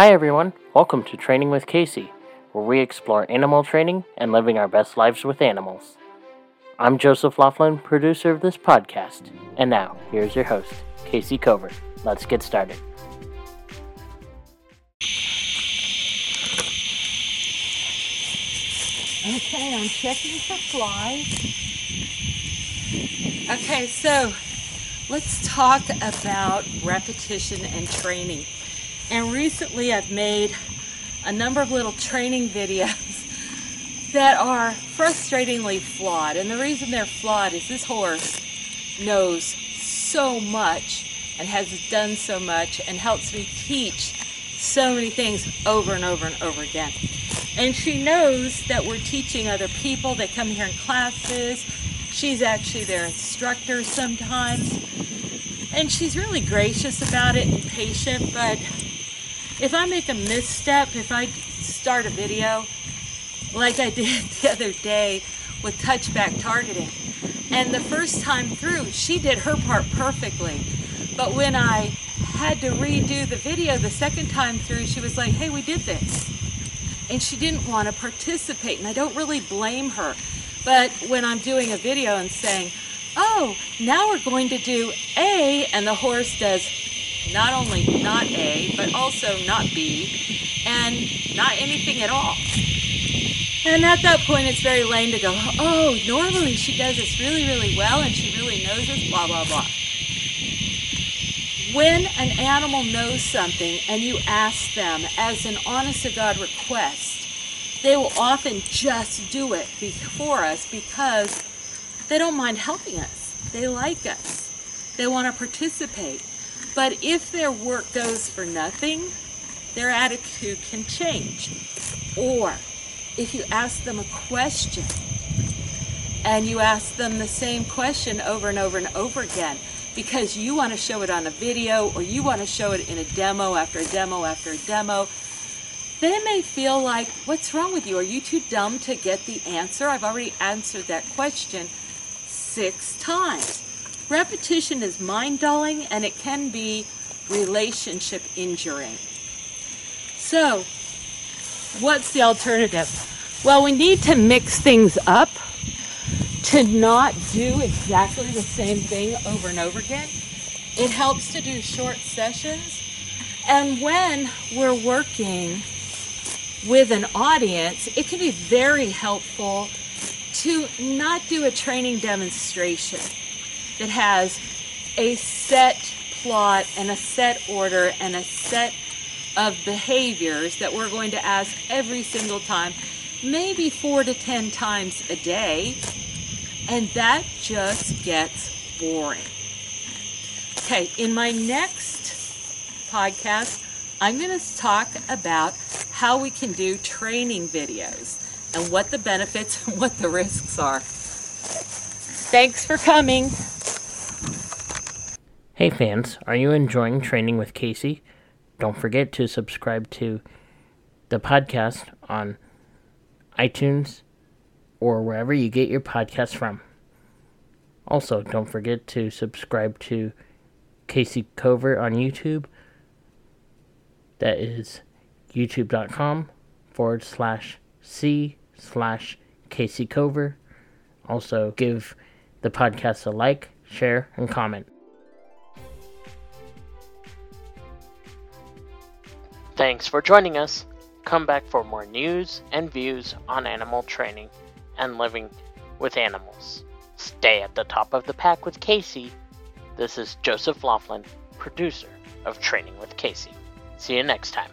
Hi, everyone. Welcome to Training with Kayce, where we explore animal training and living our best lives with animals. I'm Joseph Laughlin, producer of this podcast, and now here's your host, Kayce Cover. Let's get started. Okay, I'm checking for flies. Okay, so let's talk about repetition and training. And recently I've made a number of little training videos that are frustratingly flawed. And the reason they're flawed is this horse knows so much and has done so much and helps me teach so many things over and over and over again. And she knows that we're teaching other people. They come here in classes. She's actually their instructor sometimes. And she's really gracious about it and patient. But if I make a misstep, if I start a video like I did the other day with touchback targeting, and the first time through, she did her part perfectly. But when I had to redo the video the second time through, she was like, hey, we did this and she didn't want to participate. And I don't really blame her. But when I'm doing a video and saying, oh, now we're going to do A, and the horse does not only not A, but also not B, and not anything at all. And at that point, it's very lame to go, oh, normally she does this really, really well, and she really knows this, blah, blah, blah. When an animal knows something and you ask them as an honest to God request, they will often just do it before us because they don't mind helping us. They like us. They want to participate. But if their work goes for nothing, their attitude can change. Or if you ask them a question and you ask them the same question over and over and over again, because you want to show it on a video or you want to show it in a demo after a demo after a demo, they may feel like, What's wrong with you? Are you too dumb to get the answer? I've already answered that question six times. Repetition is mind dulling and it can be relationship injuring. So, what's the alternative? Well, we need to mix things up to not do exactly the same thing over and over again. It helps to do short sessions. And when we're working with an audience, it can be very helpful to not do a training demonstration that has a set plot and a set order and a set of behaviors that we're going to ask every single time, maybe four to ten times a day and that just gets boring. Okay, in my next podcast, I'm going to talk about how we can do training videos and what the benefits and what the risks are. Thanks for coming. Hey fans, are you enjoying Training with Kayce? Don't forget to subscribe to the podcast on iTunes, or wherever you get your podcast from. Also, don't forget to subscribe to Kayce Covert on YouTube. That is youtube.com forward slash C slash Kayce Cover. Also, give the podcast a like, share, and comment. Thanks for joining us. Come back for more news and views on animal training and living with animals. Stay at the top of the pack with Kayce. This is Joseph Laughlin, producer of Training with Kayce. See you next time.